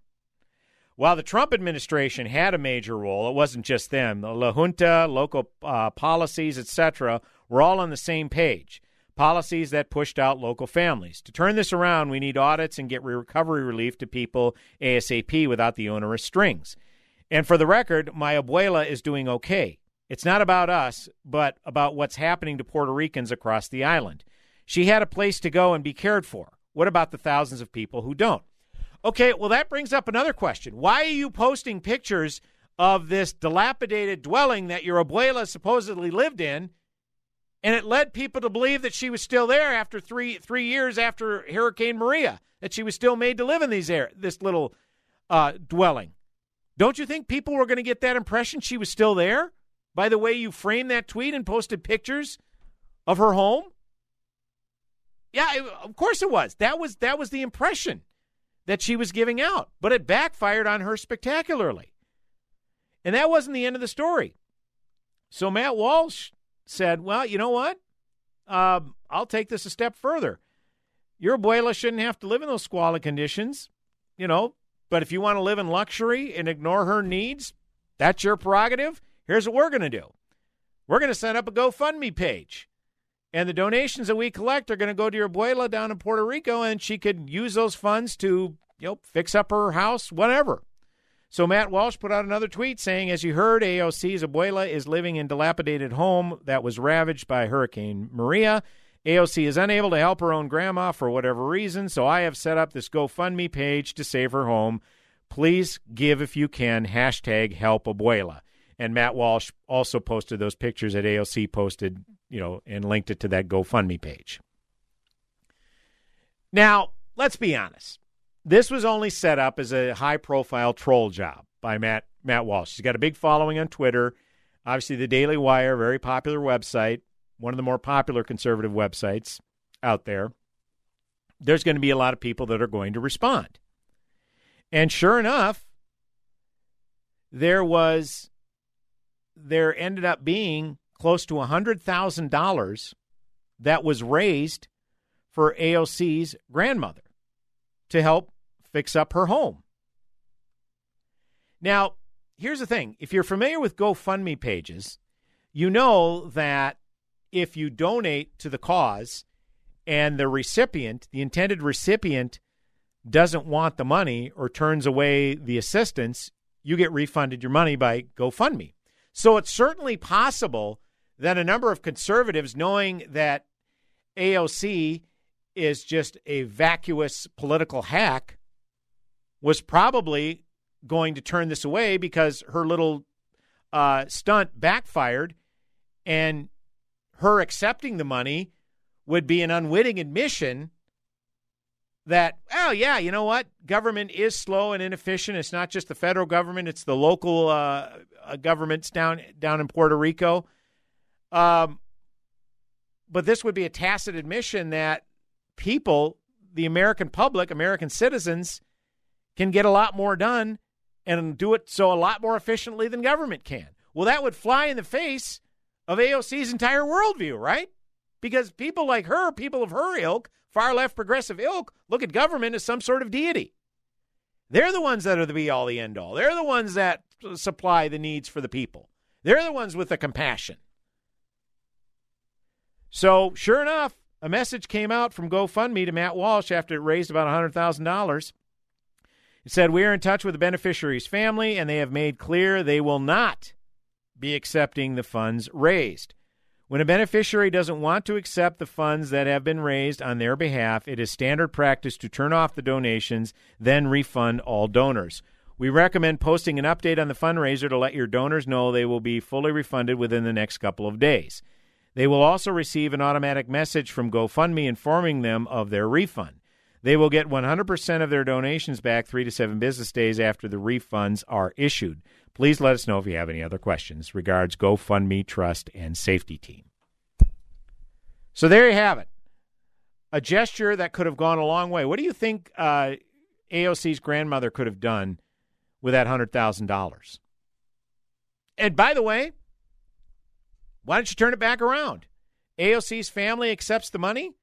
While the Trump administration had a major role, it wasn't just them. The La Junta, local uh, policies, etc., were all on the same page. Policies that pushed out local families. To turn this around, we need audits and get recovery relief to people ASAP without the onerous strings. And for the record, my abuela is doing okay. It's not about us, but about what's happening to Puerto Ricans across the island. She had a place to go and be cared for. What about the thousands of people who don't? Okay, well, that brings up another question. Why are you posting pictures of this dilapidated dwelling that your abuela supposedly lived in? And it led people to believe that she was still there after three three years after Hurricane Maria, that she was still made to live in these air this little uh, dwelling. Don't you think people were going to get that impression she was still there by the way you framed that tweet and posted pictures of her home? Yeah, it, of course it was. That was that was the impression that she was giving out, but it backfired on her spectacularly. And that wasn't the end of the story. So Matt Walsh said, "Well, you know what? Um, I'll take this a step further. Your abuela shouldn't have to live in those squalid conditions, you know. But if you want to live in luxury and ignore her needs, that's your prerogative. Here's what we're going to do: we're going to set up a GoFundMe page." And the donations that we collect are going to go to your abuela down in Puerto Rico, and she could use those funds to, you know, fix up her house, whatever. So Matt Walsh put out another tweet saying, as you heard, AOC's abuela is living in dilapidated home that was ravaged by Hurricane Maria. AOC is unable to help her own grandma for whatever reason, so I have set up this GoFundMe page to save her home. Please give if you can. Hashtag help abuela. And Matt Walsh also posted those pictures that AOC posted, you know, and linked it to that GoFundMe page. Now, let's be honest. This was only set up as a high profile troll job by Matt Matt Walsh. He's got a big following on Twitter. Obviously, the Daily Wire, very popular website, one of the more popular conservative websites out there. There's going to be a lot of people that are going to respond. And sure enough, there was there ended up being close to $100,000 that was raised for AOC's grandmother to help fix up her home. Now, here's the thing if you're familiar with GoFundMe pages, you know that if you donate to the cause and the recipient, the intended recipient, doesn't want the money or turns away the assistance, you get refunded your money by GoFundMe. So it's certainly possible that a number of conservatives, knowing that AOC is just a vacuous political hack, was probably going to turn this away because her little uh, stunt backfired and her accepting the money would be an unwitting admission that, oh, yeah, you know what? Government is slow and inefficient. It's not just the federal government, it's the local uh, governments down, down in Puerto Rico. Um, but this would be a tacit admission that people, the American public, American citizens, can get a lot more done and do it so a lot more efficiently than government can. Well, that would fly in the face of AOC's entire worldview, right? Because people like her, people of her ilk, far left progressive ilk, look at government as some sort of deity. They're the ones that are the be all, the end all. They're the ones that supply the needs for the people. They're the ones with the compassion. So, sure enough, a message came out from GoFundMe to Matt Walsh after it raised about $100,000. It said, We are in touch with the beneficiary's family, and they have made clear they will not be accepting the funds raised. When a beneficiary doesn't want to accept the funds that have been raised on their behalf, it is standard practice to turn off the donations, then refund all donors. We recommend posting an update on the fundraiser to let your donors know they will be fully refunded within the next couple of days. They will also receive an automatic message from GoFundMe informing them of their refund. They will get 100% of their donations back three to seven business days after the refunds are issued. Please let us know if you have any other questions. Regards, GoFundMe Trust and Safety Team. So there you have it. A gesture that could have gone a long way. What do you think uh, AOC's grandmother could have done with that $100,000? And by the way, why don't you turn it back around? AOC's family accepts the money.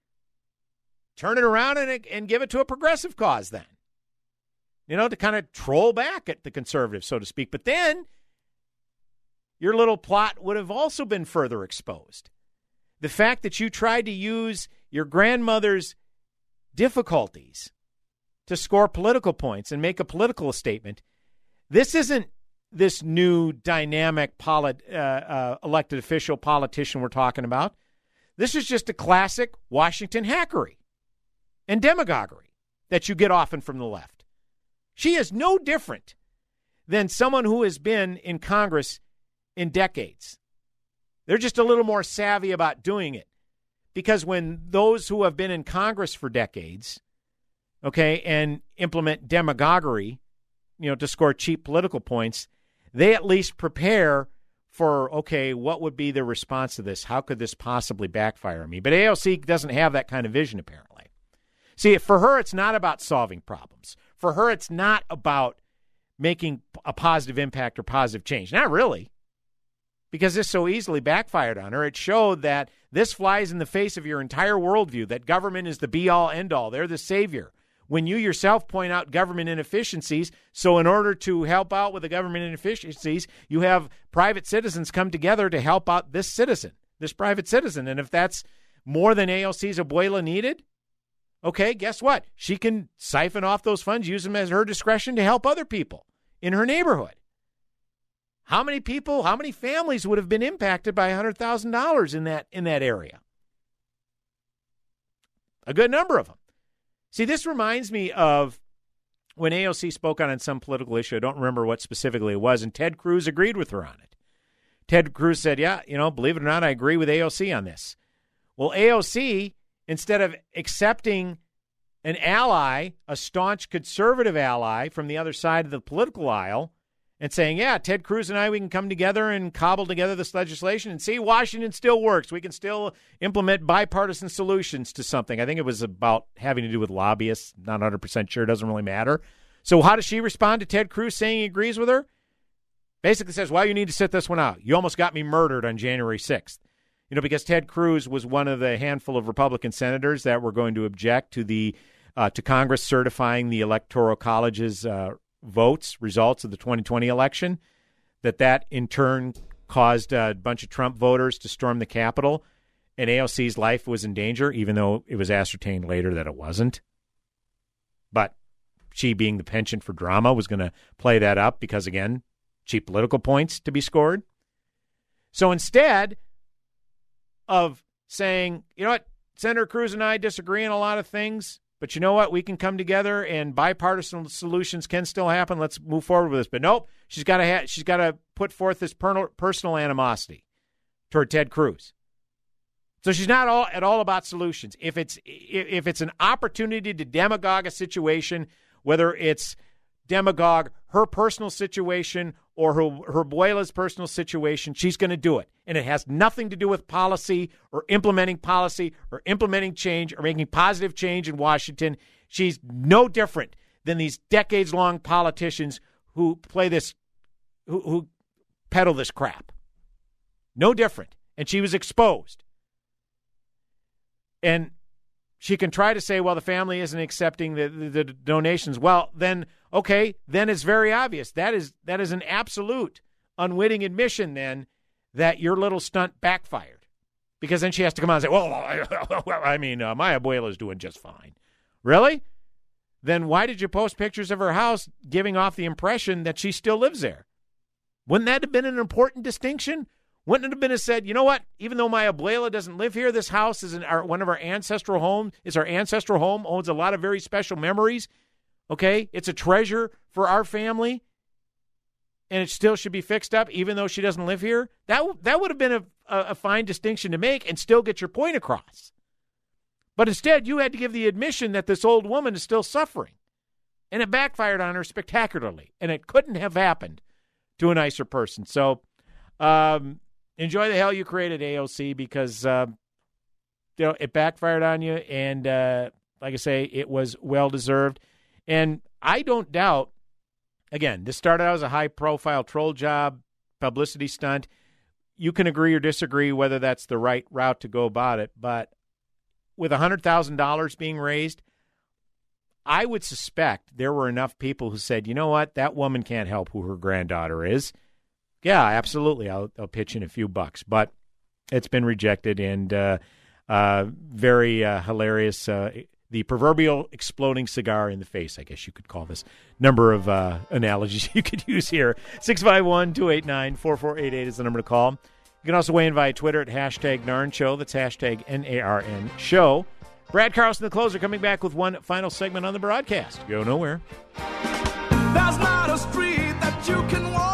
Turn it around and, and give it to a progressive cause then. You know, to kind of troll back at the conservatives, so to speak. But then your little plot would have also been further exposed. The fact that you tried to use your grandmother's difficulties to score political points and make a political statement. This isn't this new dynamic polit, uh, uh, elected official politician we're talking about. This is just a classic Washington hackery and demagoguery that you get often from the left. She is no different than someone who has been in Congress in decades. They're just a little more savvy about doing it. Because when those who have been in Congress for decades, okay, and implement demagoguery, you know, to score cheap political points, they at least prepare for, okay, what would be the response to this? How could this possibly backfire me? But AOC doesn't have that kind of vision, apparently. See, for her, it's not about solving problems. For her, it's not about making a positive impact or positive change. Not really because this so easily backfired on her. It showed that this flies in the face of your entire worldview that government is the be all end all. They're the savior. When you yourself point out government inefficiencies, so in order to help out with the government inefficiencies, you have private citizens come together to help out this citizen, this private citizen. And if that's more than AOC's abuela needed, okay, guess what? She can siphon off those funds, use them as her discretion to help other people in her neighborhood. How many people, how many families would have been impacted by $100,000 in that in that area? A good number of them. See, this reminds me of when AOC spoke on some political issue. I don't remember what specifically it was, and Ted Cruz agreed with her on it. Ted Cruz said, "Yeah, you know, believe it or not, I agree with AOC on this." Well, AOC, instead of accepting an ally, a staunch conservative ally from the other side of the political aisle, and saying, yeah, Ted Cruz and I, we can come together and cobble together this legislation and see Washington still works. We can still implement bipartisan solutions to something. I think it was about having to do with lobbyists. Not 100% sure. Doesn't really matter. So, how does she respond to Ted Cruz saying he agrees with her? Basically says, well, you need to sit this one out. You almost got me murdered on January 6th. You know, because Ted Cruz was one of the handful of Republican senators that were going to object to the uh, to Congress certifying the Electoral College's uh, votes, results of the 2020 election, that that in turn caused a bunch of Trump voters to storm the Capitol, and AOC's life was in danger, even though it was ascertained later that it wasn't. But she, being the penchant for drama, was going to play that up because, again, cheap political points to be scored. So instead of saying, you know what, Senator Cruz and I disagree on a lot of things, but you know what? We can come together and bipartisan solutions can still happen. Let's move forward with this. But nope, she's got to ha- she's got to put forth this per- personal animosity toward Ted Cruz. So she's not all at all about solutions. If it's if it's an opportunity to demagogue a situation, whether it's demagogue her personal situation or her, her abuela's personal situation, she's going to do it. And it has nothing to do with policy or implementing policy or implementing change or making positive change in Washington. She's no different than these decades long politicians who play this, who, who peddle this crap. No different. And she was exposed. And she can try to say, well, the family isn't accepting the, the, the, donations. Well, then, okay, then it's very obvious. That is that is an absolute unwitting admission then that your little stunt backfired. Because then she has to come out and say, well, I, I mean, uh, my is doing just fine. Really? Then why did you post pictures of her house giving off the impression that she still lives there? Wouldn't that have been an important distinction? Wouldn't it have been said, you know what? Even though my abuela doesn't live here, this house is our, one of our ancestral homes. It's our ancestral home, owns a lot of very special memories. Okay, it's a treasure for our family, and it still should be fixed up, even though she doesn't live here. That that would have been a, a, a fine distinction to make, and still get your point across. But instead, you had to give the admission that this old woman is still suffering, and it backfired on her spectacularly, and it couldn't have happened to a nicer person. So. Um, enjoy the hell you created AOC because uh, you know it backfired on you, and uh, like I say, it was well deserved. And I don't doubt. Again, this started out as a high-profile troll job, publicity stunt. You can agree or disagree whether that's the right route to go about it, but with hundred thousand dollars being raised, I would suspect there were enough people who said, "You know what? That woman can't help who her granddaughter is." Yeah, absolutely. I'll, I'll pitch in a few bucks, but it's been rejected and uh, uh, very uh, hilarious. Uh, the proverbial exploding cigar in the face, I guess you could call this. Number of uh, analogies you could use here. 651 289 4488 is the number to call. You can also weigh in via Twitter at hashtag NARN Show. That's hashtag N A R N Show. Brad Carlson, the closer, coming back with one final segment on the broadcast. Go nowhere. There's not a street that you can walk.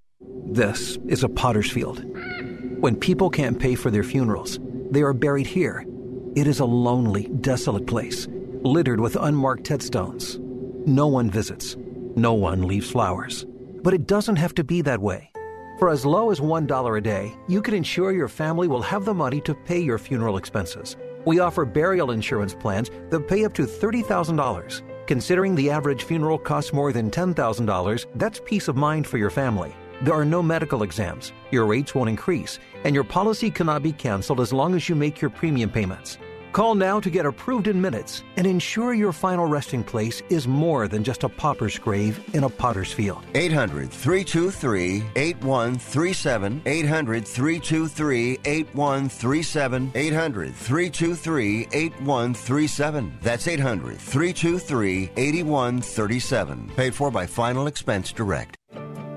This is a potter's field. When people can't pay for their funerals, they are buried here. It is a lonely, desolate place, littered with unmarked headstones. No one visits, no one leaves flowers. But it doesn't have to be that way. For as low as $1 a day, you can ensure your family will have the money to pay your funeral expenses. We offer burial insurance plans that pay up to $30,000. Considering the average funeral costs more than $10,000, that's peace of mind for your family. There are no medical exams, your rates won't increase, and your policy cannot be canceled as long as you make your premium payments. Call now to get approved in minutes and ensure your final resting place is more than just a pauper's grave in a potter's field. 800 323 8137. 800 323 8137. 800 323 8137. That's 800 323 8137. Paid for by Final Expense Direct.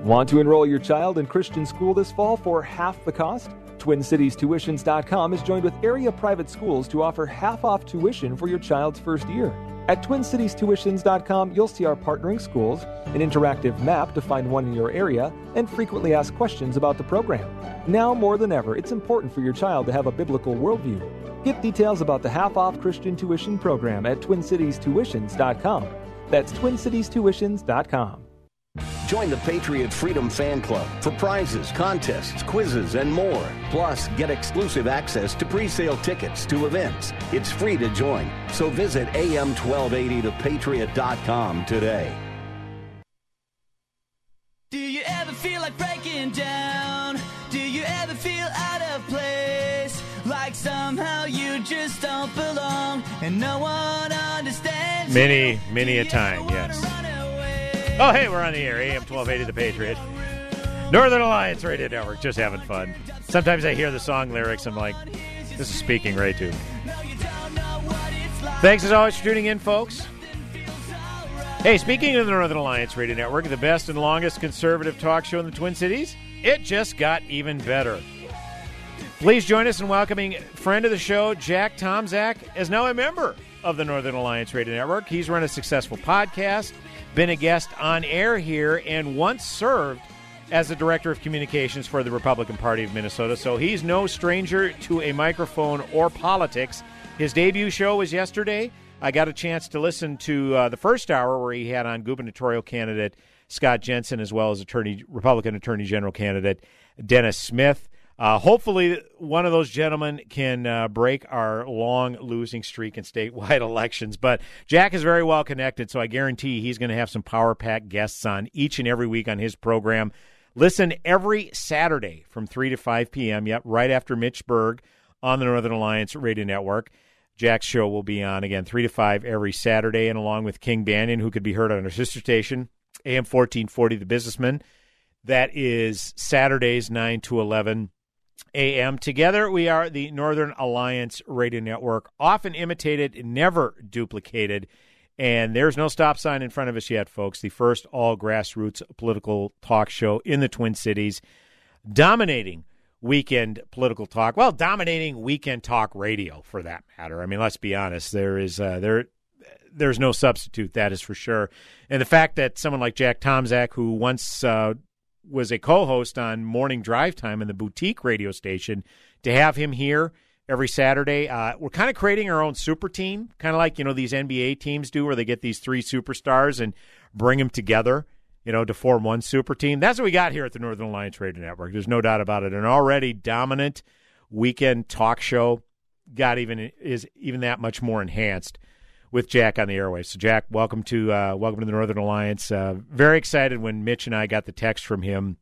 Want to enroll your child in Christian school this fall for half the cost? TwinCitiesTuitions.com is joined with area private schools to offer half off tuition for your child's first year. At TwinCitiesTuitions.com, you'll see our partnering schools, an interactive map to find one in your area, and frequently asked questions about the program. Now more than ever, it's important for your child to have a biblical worldview. Get details about the half off Christian tuition program at TwinCitiesTuitions.com. That's TwinCitiesTuitions.com. Join the Patriot Freedom Fan Club for prizes, contests, quizzes, and more. Plus, get exclusive access to pre-sale tickets to events. It's free to join. So visit am1280thepatriot.com today. Do you ever feel like breaking down? Do you ever feel out of place? Like somehow you just don't belong and no one understands. Many, many a time, yes. Oh, hey, we're on the air. AM 1280 The Patriot. Northern Alliance Radio Network. Just having fun. Sometimes I hear the song lyrics. I'm like, this is speaking right to me. Thanks as always for tuning in, folks. Hey, speaking of the Northern Alliance Radio Network, the best and longest conservative talk show in the Twin Cities, it just got even better. Please join us in welcoming friend of the show, Jack Tomczak, is now a member of the Northern Alliance Radio Network. He's run a successful podcast, been a guest on air here, and once served as the director of communications for the Republican Party of Minnesota. So he's no stranger to a microphone or politics. His debut show was yesterday. I got a chance to listen to uh, the first hour where he had on gubernatorial candidate Scott Jensen as well as attorney Republican Attorney General candidate Dennis Smith. Uh, hopefully, one of those gentlemen can uh, break our long losing streak in statewide elections. But Jack is very well connected, so I guarantee he's going to have some power pack guests on each and every week on his program. Listen every Saturday from 3 to 5 p.m., yep, right after Mitch Berg on the Northern Alliance Radio Network. Jack's show will be on again 3 to 5 every Saturday, and along with King Banaian, who could be heard on our sister station, AM 1440, The Businessman. That is Saturdays, 9 to 11 a.m. Together, we are the Northern Alliance Radio Network, often imitated, never duplicated. And there's no stop sign in front of us yet, folks. The first all grassroots political talk show in the Twin Cities, dominating weekend political talk. Well, dominating weekend talk radio for that matter. I mean, let's be honest. There is uh, there there's no substitute. That is for sure. And the fact that someone like Jack Tomczak, who once uh, was a co-host on Morning Drive Time in the boutique radio station, to have him here every Saturday, uh, we're kind of creating our own super team, kind of like you know these NBA teams do, where they get these three superstars and bring them together you know, to form one super team. That's what we got here at the Northern Alliance Radio Network. There's no doubt about it. An already dominant weekend talk show got even is even that much more enhanced with Jack on the airways. So, Jack, welcome to uh, welcome to the Northern Alliance. Uh, very excited when Mitch and I got the text from him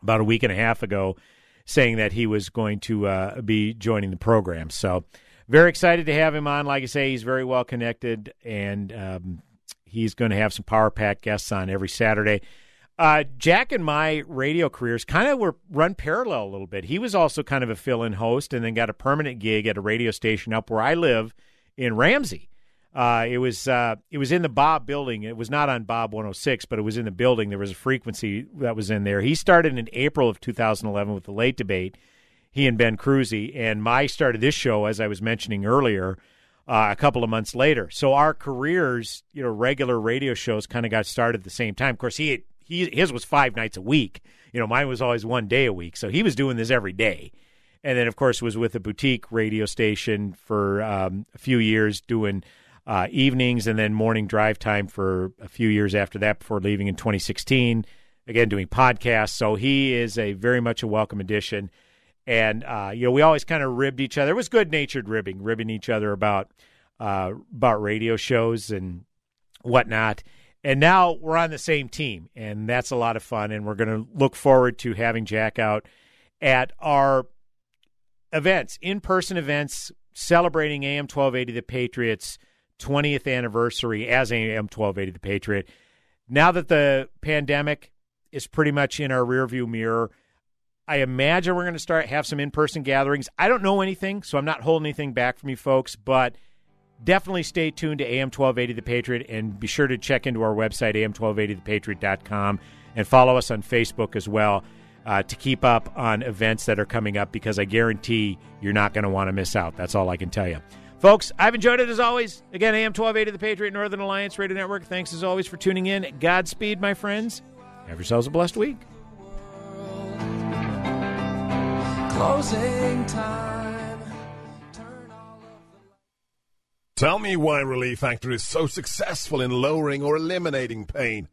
about a week and a half ago, saying that he was going to uh, be joining the program. So, very excited to have him on. Like I say, he's very well connected and. Um, He's going to have some Power Pack guests on every Saturday. Uh, Jack and my radio careers kind of were run parallel a little bit. He was also kind of a fill-in host, and then got a permanent gig at a radio station up where I live in Ramsey. Uh, it was uh, it was in the Bob building. It was not on Bob 106, but it was in the building. There was a frequency that was in there. He started in April of 2011 with the late debate. He and Ben Kruse, and my started this show as I was mentioning earlier uh, a couple of months later. So our careers, you know, regular radio shows kind of got started at the same time. Of course, he, he his was five nights a week. You know, mine was always one day a week. So he was doing this every day. And then, of course, was with a boutique radio station for um, a few years, doing uh, evenings and then morning drive time for a few years after that before leaving in 2016. Again, doing podcasts. So he is a very much a welcome addition and uh, you know we always kind of ribbed each other. It was good natured ribbing, ribbing each other about uh, about radio shows and whatnot. And now we're on the same team, and that's a lot of fun. And we're going to look forward to having Jack out at our events, in person events, celebrating AM 1280 The Patriots 20th anniversary as AM 1280 The Patriot. Now that the pandemic is pretty much in our rearview mirror, I imagine we're going to start have some in-person gatherings. I don't know anything, so I'm not holding anything back from you folks, but definitely stay tuned to AM 1280 The Patriot and be sure to check into our website am1280thepatriot.com and follow us on Facebook as well uh, to keep up on events that are coming up because I guarantee you're not going to want to miss out. That's all I can tell you. Folks, I've enjoyed it as always. Again, AM 1280 The Patriot Northern Alliance Radio Network. Thanks as always for tuning in. Godspeed, my friends. Have yourselves a blessed week. Closing time. Tell me why Relief Factor is so successful in lowering or eliminating pain.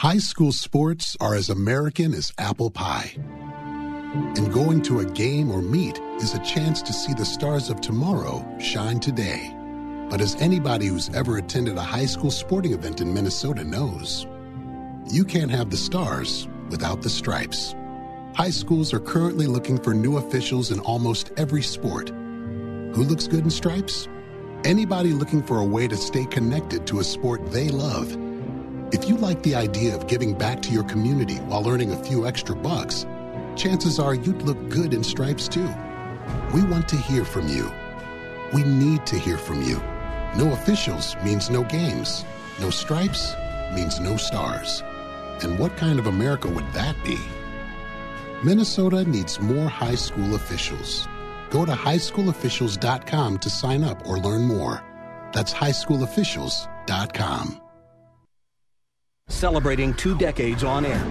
High school sports are as American as apple pie. And going to a game or meet is a chance to see the stars of tomorrow shine today. But as anybody who's ever attended a high school sporting event in Minnesota knows, you can't have the stars without the stripes. High schools are currently looking for new officials in almost every sport. Who looks good in stripes? Anybody looking for a way to stay connected to a sport they love. If you like the idea of giving back to your community while earning a few extra bucks, chances are you'd look good in stripes too. We want to hear from you. We need to hear from you. No officials means no games. No stripes means no stars. And what kind of America would that be? Minnesota needs more high school officials. Go to highschoolofficials.com to sign up or learn more. That's highschoolofficials.com. Celebrating two decades on air.